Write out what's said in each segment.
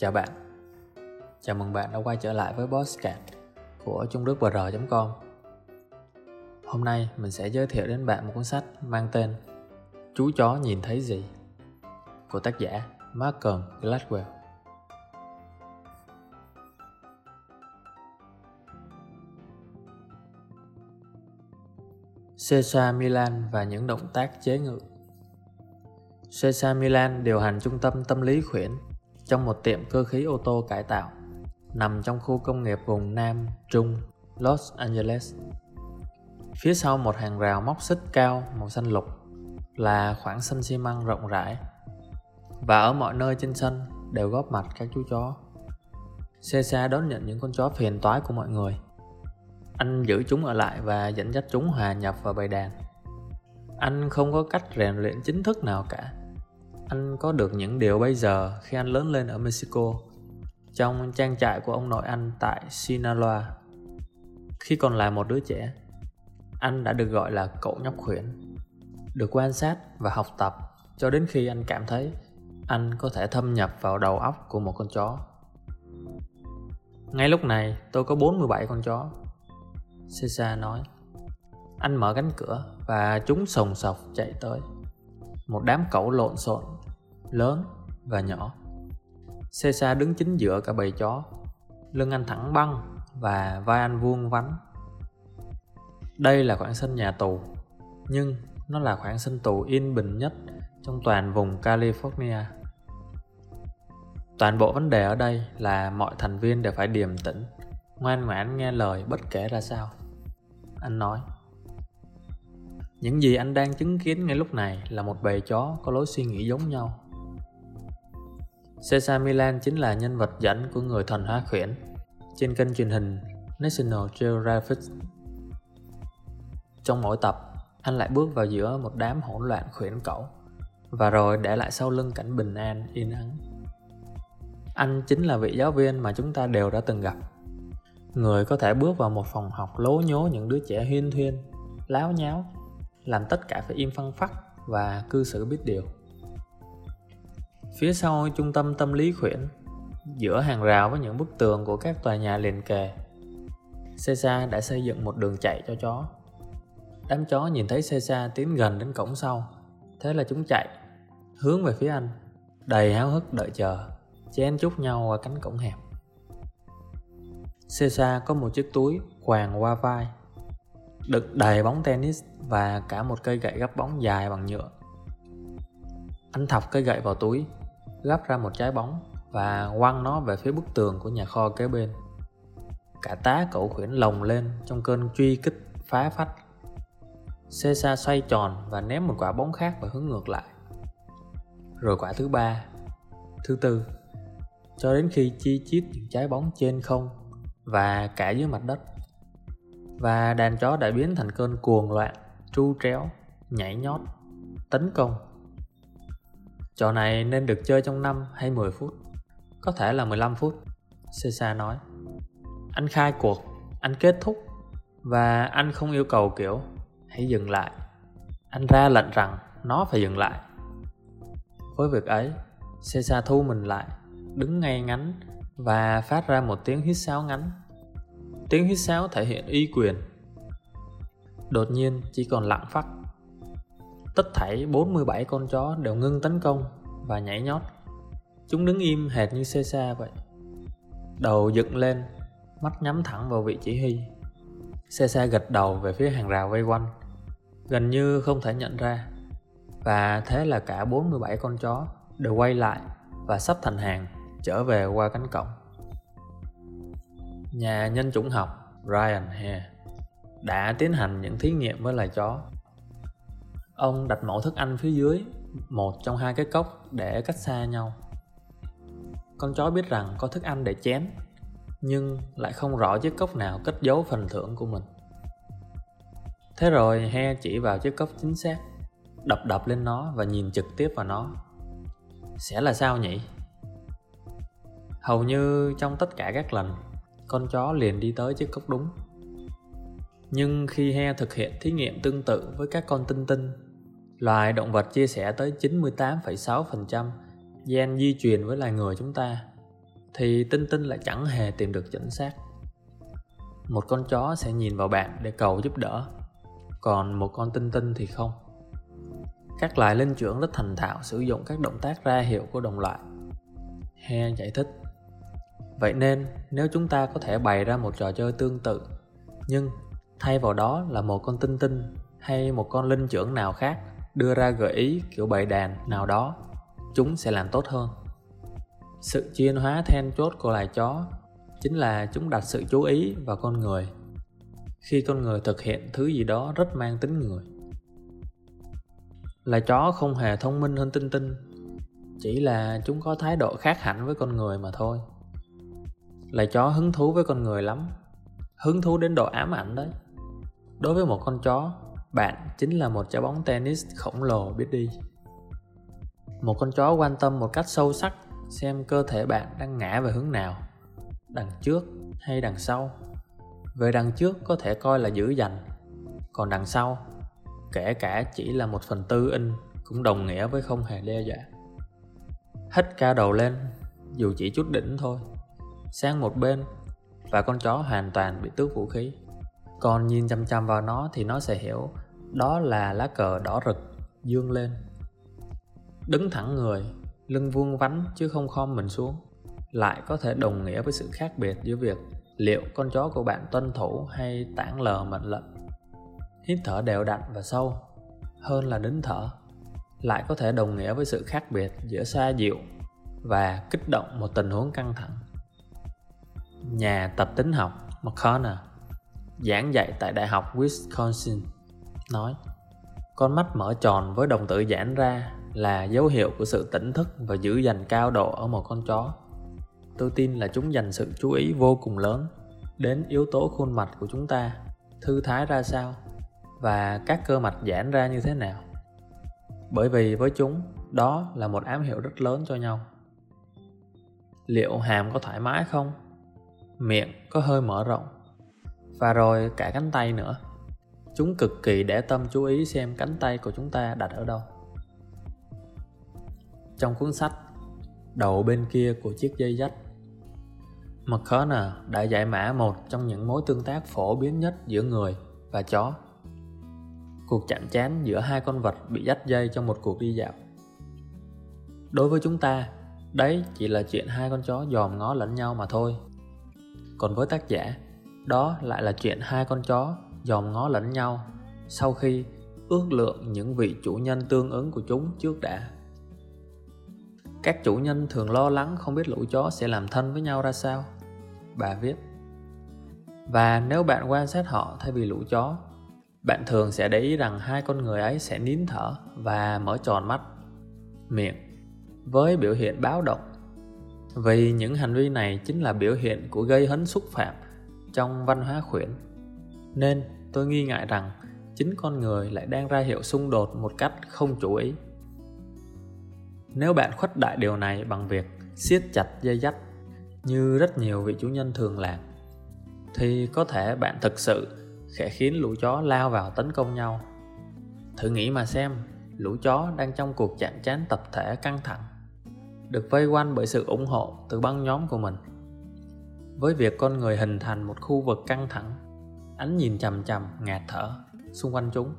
Chào bạn. Chào mừng bạn đã quay trở lại với Bosscat của trung đức com. Hôm nay mình sẽ giới thiệu đến bạn một cuốn sách mang tên Chú chó nhìn thấy gì của tác giả Malcolm Gladwell. Cesar Milan và những động tác chế ngự. Cesar Milan điều hành trung tâm tâm lý khuyển trong một tiệm cơ khí ô tô cải tạo, nằm trong khu công nghiệp vùng Nam Trung, Los Angeles. Phía sau một hàng rào móc xích cao màu xanh lục là khoảng sân xi măng rộng rãi, và ở mọi nơi trên sân đều góp mặt các chú chó. Cesar đón nhận những con chó phiền toái của mọi người. Anh giữ chúng ở lại và dẫn dắt chúng hòa nhập vào bầy đàn. Anh không có cách rèn luyện chính thức nào cả anh có được những điều bây giờ khi anh lớn lên ở Mexico trong trang trại của ông nội anh tại Sinaloa. Khi còn là một đứa trẻ, anh đã được gọi là cậu nhóc khuyển, được quan sát và học tập cho đến khi anh cảm thấy anh có thể thâm nhập vào đầu óc của một con chó. Ngay lúc này, tôi có 47 con chó. Cesar nói. Anh mở cánh cửa và chúng sồng sọc chạy tới. Một đám cẩu lộn xộn lớn và nhỏ. Caesar đứng chính giữa cả bầy chó, lưng anh thẳng băng và vai anh vuông vắn. Đây là khoảng sân nhà tù, nhưng nó là khoảng sân tù yên bình nhất trong toàn vùng California. Toàn bộ vấn đề ở đây là mọi thành viên đều phải điềm tĩnh, ngoan ngoãn nghe lời bất kể ra sao. Anh nói. Những gì anh đang chứng kiến ngay lúc này là một bầy chó có lối suy nghĩ giống nhau Cesar Milan chính là nhân vật dẫn của người thần hóa khuyển trên kênh truyền hình National Geographic. Trong mỗi tập, anh lại bước vào giữa một đám hỗn loạn khuyển cẩu và rồi để lại sau lưng cảnh bình an yên ắng. Anh chính là vị giáo viên mà chúng ta đều đã từng gặp. Người có thể bước vào một phòng học lố nhố những đứa trẻ huyên thuyên, láo nháo, làm tất cả phải im phăng phắc và cư xử biết điều. Phía sau trung tâm tâm lý khuyển, giữa hàng rào với những bức tường của các tòa nhà liền kề, Caesar đã xây dựng một đường chạy cho chó. Đám chó nhìn thấy Caesar tiến gần đến cổng sau, thế là chúng chạy, hướng về phía anh, đầy háo hức đợi chờ, chen chúc nhau qua cánh cổng hẹp. Caesar có một chiếc túi quàng qua vai, đựng đầy bóng tennis và cả một cây gậy gấp bóng dài bằng nhựa. Anh thọc cây gậy vào túi gấp ra một trái bóng và quăng nó về phía bức tường của nhà kho kế bên. Cả tá cậu khuyển lồng lên trong cơn truy kích phá phách. Caesar xoay tròn và ném một quả bóng khác và hướng ngược lại. Rồi quả thứ ba, thứ tư, cho đến khi chi chít những trái bóng trên không và cả dưới mặt đất. Và đàn chó đã biến thành cơn cuồng loạn, tru tréo, nhảy nhót, tấn công Trò này nên được chơi trong 5 hay 10 phút? Có thể là 15 phút Caesar nói. Anh khai cuộc, anh kết thúc Và anh không yêu cầu kiểu Hãy dừng lại. Anh ra lệnh rằng nó phải dừng lại. Với việc ấy Caesar thu mình lại Đứng ngay ngắn Và phát ra một tiếng hít sáo ngắn. Tiếng hít sáo thể hiện y quyền. Đột nhiên chỉ còn lặng phát. Tất thảy 47 con chó đều ngưng tấn công và nhảy nhót. Chúng đứng im hệt như xê xa vậy. Đầu dựng lên, mắt nhắm thẳng vào vị chỉ huy. Xe xa gật đầu về phía hàng rào vây quanh, gần như không thể nhận ra. Và thế là cả 47 con chó đều quay lại và sắp thành hàng trở về qua cánh cổng. Nhà nhân chủng học Ryan Hare đã tiến hành những thí nghiệm với loài chó Ông đặt mẫu thức ăn phía dưới một trong hai cái cốc để cách xa nhau. Con chó biết rằng có thức ăn để chén, nhưng lại không rõ chiếc cốc nào cất giấu phần thưởng của mình. Thế rồi he chỉ vào chiếc cốc chính xác, đập đập lên nó và nhìn trực tiếp vào nó. Sẽ là sao nhỉ? Hầu như trong tất cả các lần, con chó liền đi tới chiếc cốc đúng. Nhưng khi he thực hiện thí nghiệm tương tự với các con tinh tinh Loài động vật chia sẻ tới 98,6% gen di truyền với loài người chúng ta. thì Tinh Tinh lại chẳng hề tìm được chính xác. Một con chó sẽ nhìn vào bạn để cầu giúp đỡ, còn một con Tinh Tinh thì không. Các loài linh trưởng rất thành thạo sử dụng các động tác ra hiệu của đồng loại. He giải thích. Vậy nên, nếu chúng ta có thể bày ra một trò chơi tương tự, nhưng thay vào đó là một con tinh tinh hay một con linh trưởng nào khác đưa ra gợi ý kiểu bày đàn nào đó, chúng sẽ làm tốt hơn. Sự chuyên hóa then chốt của loài chó chính là chúng đặt sự chú ý vào con người. Khi con người thực hiện thứ gì đó rất mang tính người. Loài chó không hề thông minh hơn tinh tinh, chỉ là chúng có thái độ khác hẳn với con người mà thôi. Loài chó hứng thú với con người lắm, hứng thú đến độ ám ảnh đấy. Đối với một con chó, bạn chính là một trái bóng tennis khổng lồ biết đi. Một con chó quan tâm một cách sâu sắc xem cơ thể bạn đang ngã về hướng nào, đằng trước hay đằng sau. Về đằng trước có thể coi là giữ dành, còn đằng sau, kể cả chỉ là một phần tư in cũng đồng nghĩa với không hề đe dọa. Hất cao đầu lên, dù chỉ chút đỉnh thôi, sang một bên và con chó hoàn toàn bị tước vũ khí. Còn nhìn chăm chăm vào nó thì nó sẽ hiểu đó là lá cờ đỏ rực dương lên. Đứng thẳng người, lưng vuông vắn chứ không khom mình xuống, lại có thể đồng nghĩa với sự khác biệt giữa việc liệu con chó của bạn tuân thủ hay tản lờ mệnh lệnh. Hít thở đều đặn và sâu, hơn là đứng thở, lại có thể đồng nghĩa với sự khác biệt giữa xa dịu và kích động một tình huống căng thẳng. Nhà tập tính học McConnell giảng dạy tại Đại học Wisconsin nói con mắt mở tròn với đồng tử giãn ra là dấu hiệu của sự tỉnh thức và giữ dành cao độ ở một con chó. Tôi tin là chúng dành sự chú ý vô cùng lớn đến yếu tố khuôn mặt của chúng ta, thư thái ra sao và các cơ mặt giãn ra như thế nào. Bởi vì với chúng, đó là một ám hiệu rất lớn cho nhau. Liệu hàm có thoải mái không? Miệng có hơi mở rộng và rồi cả cánh tay nữa. Chúng cực kỳ để tâm chú ý xem cánh tay của chúng ta đặt ở đâu. Trong cuốn sách, đầu bên kia của chiếc dây dắt, McConnell đã giải mã một trong những mối tương tác phổ biến nhất giữa người và chó. Cuộc chạm trán giữa hai con vật bị dắt dây trong một cuộc đi dạo. Đối với chúng ta, đấy chỉ là chuyện hai con chó dòm ngó lẫn nhau mà thôi. Còn với tác giả, đó lại là chuyện hai con chó dòm ngó lẫn nhau sau khi ước lượng những vị chủ nhân tương ứng của chúng trước đã. Các chủ nhân thường lo lắng không biết lũ chó sẽ làm thân với nhau ra sao. Bà viết. Và nếu bạn quan sát họ thay vì lũ chó, bạn thường sẽ để ý rằng hai con người ấy sẽ nín thở và mở tròn mắt, miệng với biểu hiện báo động. Vì những hành vi này chính là biểu hiện của gây hấn xúc phạm trong văn hóa khuyển. Nên tôi nghi ngại rằng chính con người lại đang ra hiệu xung đột một cách không chủ ý. Nếu bạn khuất đại điều này bằng việc siết chặt dây dắt như rất nhiều vị chủ nhân thường làm, thì có thể bạn thực sự sẽ khiến lũ chó lao vào tấn công nhau. Thử nghĩ mà xem, lũ chó đang trong cuộc chạm trán tập thể căng thẳng, được vây quanh bởi sự ủng hộ từ băng nhóm của mình với việc con người hình thành một khu vực căng thẳng, ánh nhìn chằm chằm ngạt thở xung quanh chúng.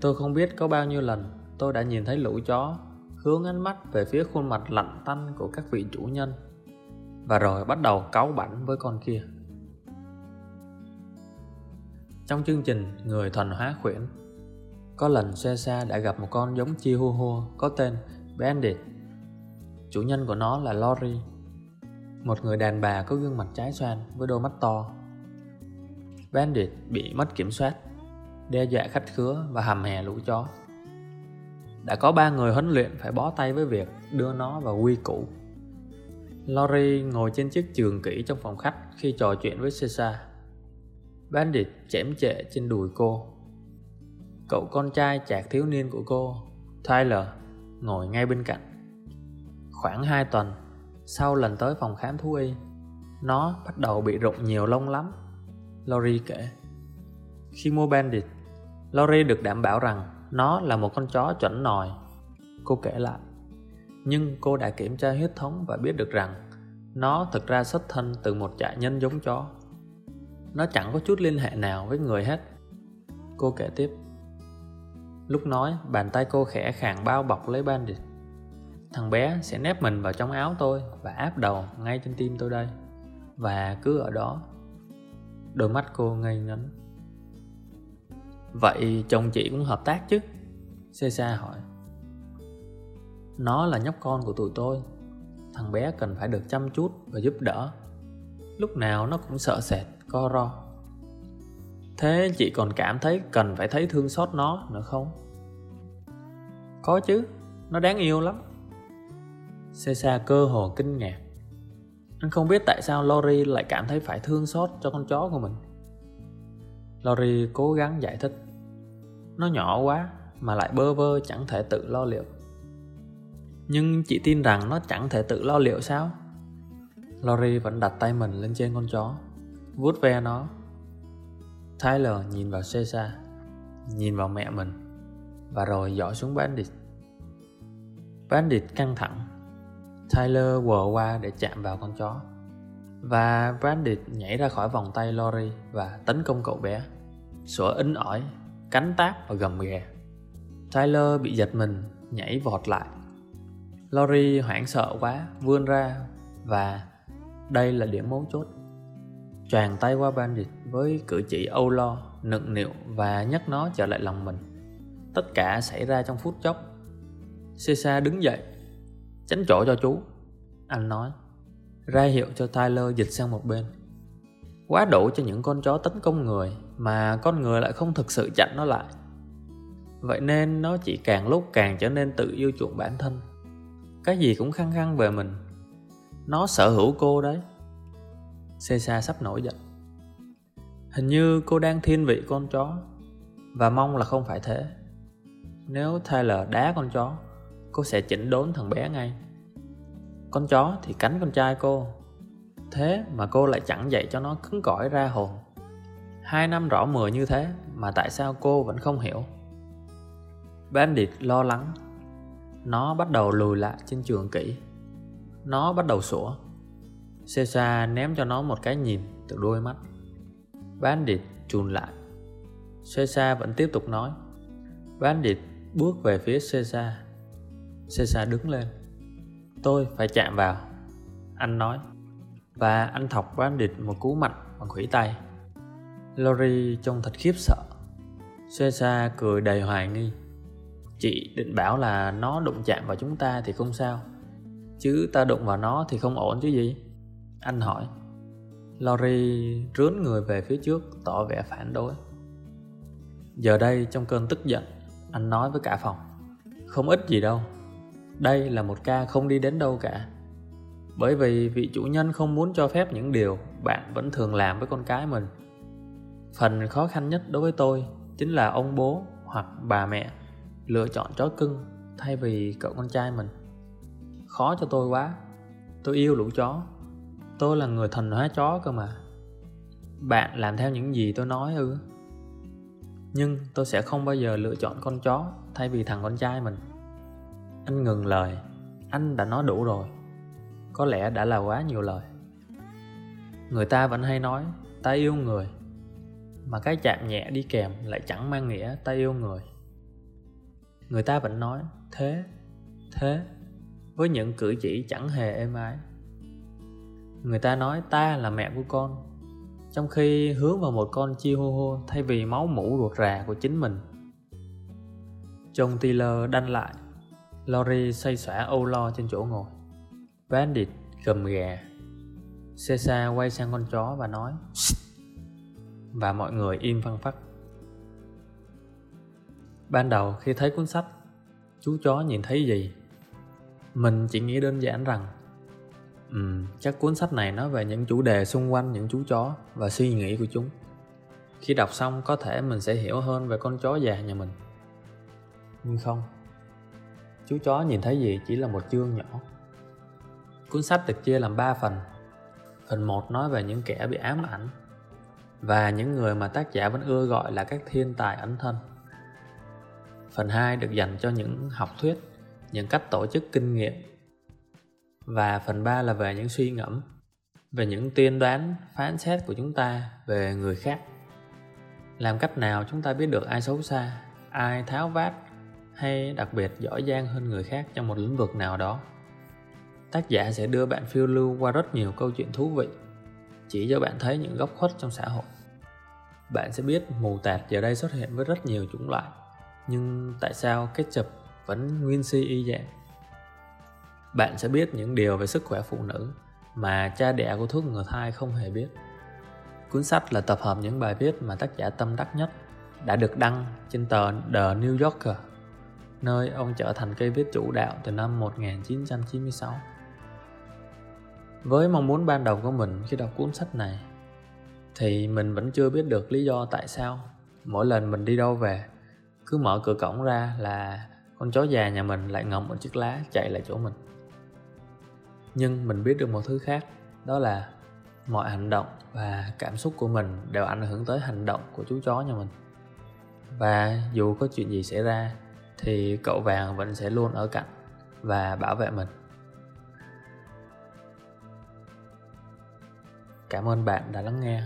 Tôi không biết có bao nhiêu lần tôi đã nhìn thấy lũ chó hướng ánh mắt về phía khuôn mặt lạnh tanh của các vị chủ nhân và rồi bắt đầu cáu bảnh với con kia. Trong chương trình người thuần hóa khuyển, có lần xe xa đã gặp một con giống Chihuahua có tên Bandit. Chủ nhân của nó là Lori một người đàn bà có gương mặt trái xoan với đôi mắt to. Bandit bị mất kiểm soát, đe dọa khách khứa và hầm hè lũ chó. Đã có ba người huấn luyện phải bó tay với việc đưa nó vào quy củ. Lori ngồi trên chiếc giường kỹ trong phòng khách khi trò chuyện với Cesar. Bandit chém chệ trên đùi cô. Cậu con trai chạc thiếu niên của cô, Tyler, ngồi ngay bên cạnh. Khoảng 2 tuần, sau lần tới phòng khám thú y, nó bắt đầu bị rụng nhiều lông lắm. Lori kể. Khi mua Bandit, Lori được đảm bảo rằng nó là một con chó chuẩn nòi. Cô kể lại. Nhưng cô đã kiểm tra huyết thống và biết được rằng Nó thực ra xuất thân từ một trại nhân giống chó. Nó chẳng có chút liên hệ nào với người hết. Cô kể tiếp. Lúc nói, bàn tay cô khẽ khàng bao bọc lấy bandit. Thằng bé sẽ nép mình vào trong áo tôi và áp đầu ngay trên tim tôi đây. Và cứ ở đó. Đôi mắt cô ngây ngấn. Vậy chồng chị cũng hợp tác chứ? Cesa hỏi. Nó là nhóc con của tụi tôi. Thằng bé cần phải được chăm chút và giúp đỡ. Lúc nào nó cũng sợ sệt, co ro. Thế chị còn cảm thấy cần phải thấy thương xót nó nữa không? Có chứ, nó đáng yêu lắm. Cesa cơ hồ kinh ngạc. Anh không biết tại sao Lori lại cảm thấy phải thương xót cho con chó của mình. Lori cố gắng giải thích. Nó nhỏ quá mà lại bơ vơ chẳng thể tự lo liệu. Nhưng chị tin rằng nó chẳng thể tự lo liệu sao? Lori vẫn đặt tay mình lên trên con chó, vuốt ve nó. Tyler nhìn vào Cesa, nhìn vào mẹ mình, và rồi dõi xuống Bandit. Bandit căng thẳng. Tyler quờ qua để chạm vào con chó. Và Brandit nhảy ra khỏi vòng tay Lori và tấn công cậu bé. Sủa ính ỏi, cánh táp và gầm ghè. Tyler bị giật mình, nhảy vọt lại. Lori hoảng sợ quá, vươn ra và đây là điểm mấu chốt. Tràn tay qua Bandit với cử chỉ âu lo, nựng nịu và nhắc nó trở lại lòng mình. Tất cả xảy ra trong phút chốc. Cesar đứng dậy, tránh chỗ cho chú. Anh nói, ra hiệu cho Tyler dịch sang một bên. Quá đủ cho những con chó tấn công người mà con người lại không thực sự chặn nó lại. Vậy nên nó chỉ càng lúc càng trở nên tự yêu chuộng bản thân Cái gì cũng khăng khăng về mình Nó sở hữu cô đấy Cesa sắp nổi giận Hình như cô đang thiên vị con chó Và mong là không phải thế Nếu Tyler đá con chó Cô sẽ chỉnh đốn thằng bé ngay. Con chó thì cắn con trai cô. Thế mà cô lại chẳng dạy cho nó cứng cỏi ra hồn. Hai năm rõ mười như thế Mà tại sao cô vẫn không hiểu? Bandit lo lắng. Nó bắt đầu lùi lại trên trường kỹ. Nó bắt đầu sủa. Caesar ném cho nó một cái nhìn từ đôi mắt. Bandit chùn lại. Caesar vẫn tiếp tục nói. Bandit bước về phía Caesar Caesar đứng lên. Tôi phải chạm vào. Anh nói. Và anh thọc qua anh địch một cú mạnh bằng khủy tay. Lori trông thật khiếp sợ. Caesar cười đầy hoài nghi. Chị định bảo là nó đụng chạm vào chúng ta thì không sao. Chứ ta đụng vào nó thì không ổn chứ gì? Anh hỏi. Lori rướn người về phía trước, tỏ vẻ phản đối. Giờ đây trong cơn tức giận, Anh nói với cả phòng. Không ít gì đâu. Đây là một ca không đi đến đâu cả. Bởi vì vị chủ nhân không muốn cho phép những điều Bạn vẫn thường làm với con cái mình. Phần khó khăn nhất đối với tôi Chính là ông bố hoặc bà mẹ lựa chọn chó cưng thay vì cậu con trai mình. Khó cho tôi quá. Tôi yêu lũ chó. Tôi là người thần hóa chó cơ mà. Bạn làm theo những gì tôi nói ư? Nhưng tôi sẽ không bao giờ lựa chọn con chó thay vì thằng con trai mình anh ngừng lời. Anh đã nói đủ rồi. Có lẽ đã là quá nhiều lời. Người ta vẫn hay nói, ta yêu người. Mà cái chạm nhẹ đi kèm lại chẳng mang nghĩa ta yêu người. Người ta vẫn nói, thế thế. Với những cử chỉ chẳng hề êm ái. Người ta nói, ta là mẹ của con. Trong khi hướng vào một con chihuahua thay vì máu mũ ruột rà của chính mình. John Taylor đanh lại Lori xoay xỏa âu lo trên chỗ ngồi Bandit gầm gà Cesar quay sang con chó và nói Và mọi người im phăng phắc Ban đầu khi thấy cuốn sách, chú chó nhìn thấy gì? Mình chỉ nghĩ đơn giản rằng um, chắc cuốn sách này nói về những chủ đề xung quanh những chú chó và suy nghĩ của chúng. Khi đọc xong có thể mình sẽ hiểu hơn về con chó già nhà mình. Nhưng không. Chú chó nhìn thấy gì chỉ là một chương nhỏ. Cuốn sách được chia làm 3 phần. Phần 1 nói về những kẻ bị ám ảnh và những người mà tác giả vẫn ưa gọi là các thiên tài ẩn thân. Phần 2 được dành cho những học thuyết, những cách tổ chức kinh nghiệm. và phần 3 là về những suy ngẫm về những tiên đoán phán xét của chúng ta về người khác làm cách nào chúng ta biết được ai xấu xa ai tháo vát hay đặc biệt giỏi giang hơn người khác trong một lĩnh vực nào đó. Tác giả sẽ đưa bạn phiêu lưu qua rất nhiều câu chuyện thú vị, chỉ cho bạn thấy những góc khuất trong xã hội. Bạn sẽ biết mù tạt giờ đây xuất hiện với rất nhiều chủng loại, nhưng tại sao cái chụp vẫn nguyên si y dạng? Bạn sẽ biết những điều về sức khỏe phụ nữ mà cha đẻ của thuốc ngừa thai không hề biết. Cuốn sách là tập hợp những bài viết mà tác giả tâm đắc nhất đã được đăng trên tờ The New Yorker nơi ông trở thành cây viết chủ đạo từ năm 1996. Với mong muốn ban đầu của mình khi đọc cuốn sách này, thì mình vẫn chưa biết được lý do tại sao mỗi lần mình đi đâu về, cứ mở cửa cổng ra là con chó già nhà mình lại ngậm một chiếc lá chạy lại chỗ mình nhưng mình biết được một thứ khác, đó là mọi hành động và cảm xúc của mình đều ảnh hưởng tới hành động của chú chó nhà mình và dù có chuyện gì xảy ra thì cậu vàng vẫn sẽ luôn ở cạnh và bảo vệ mình. Cảm ơn bạn đã lắng nghe.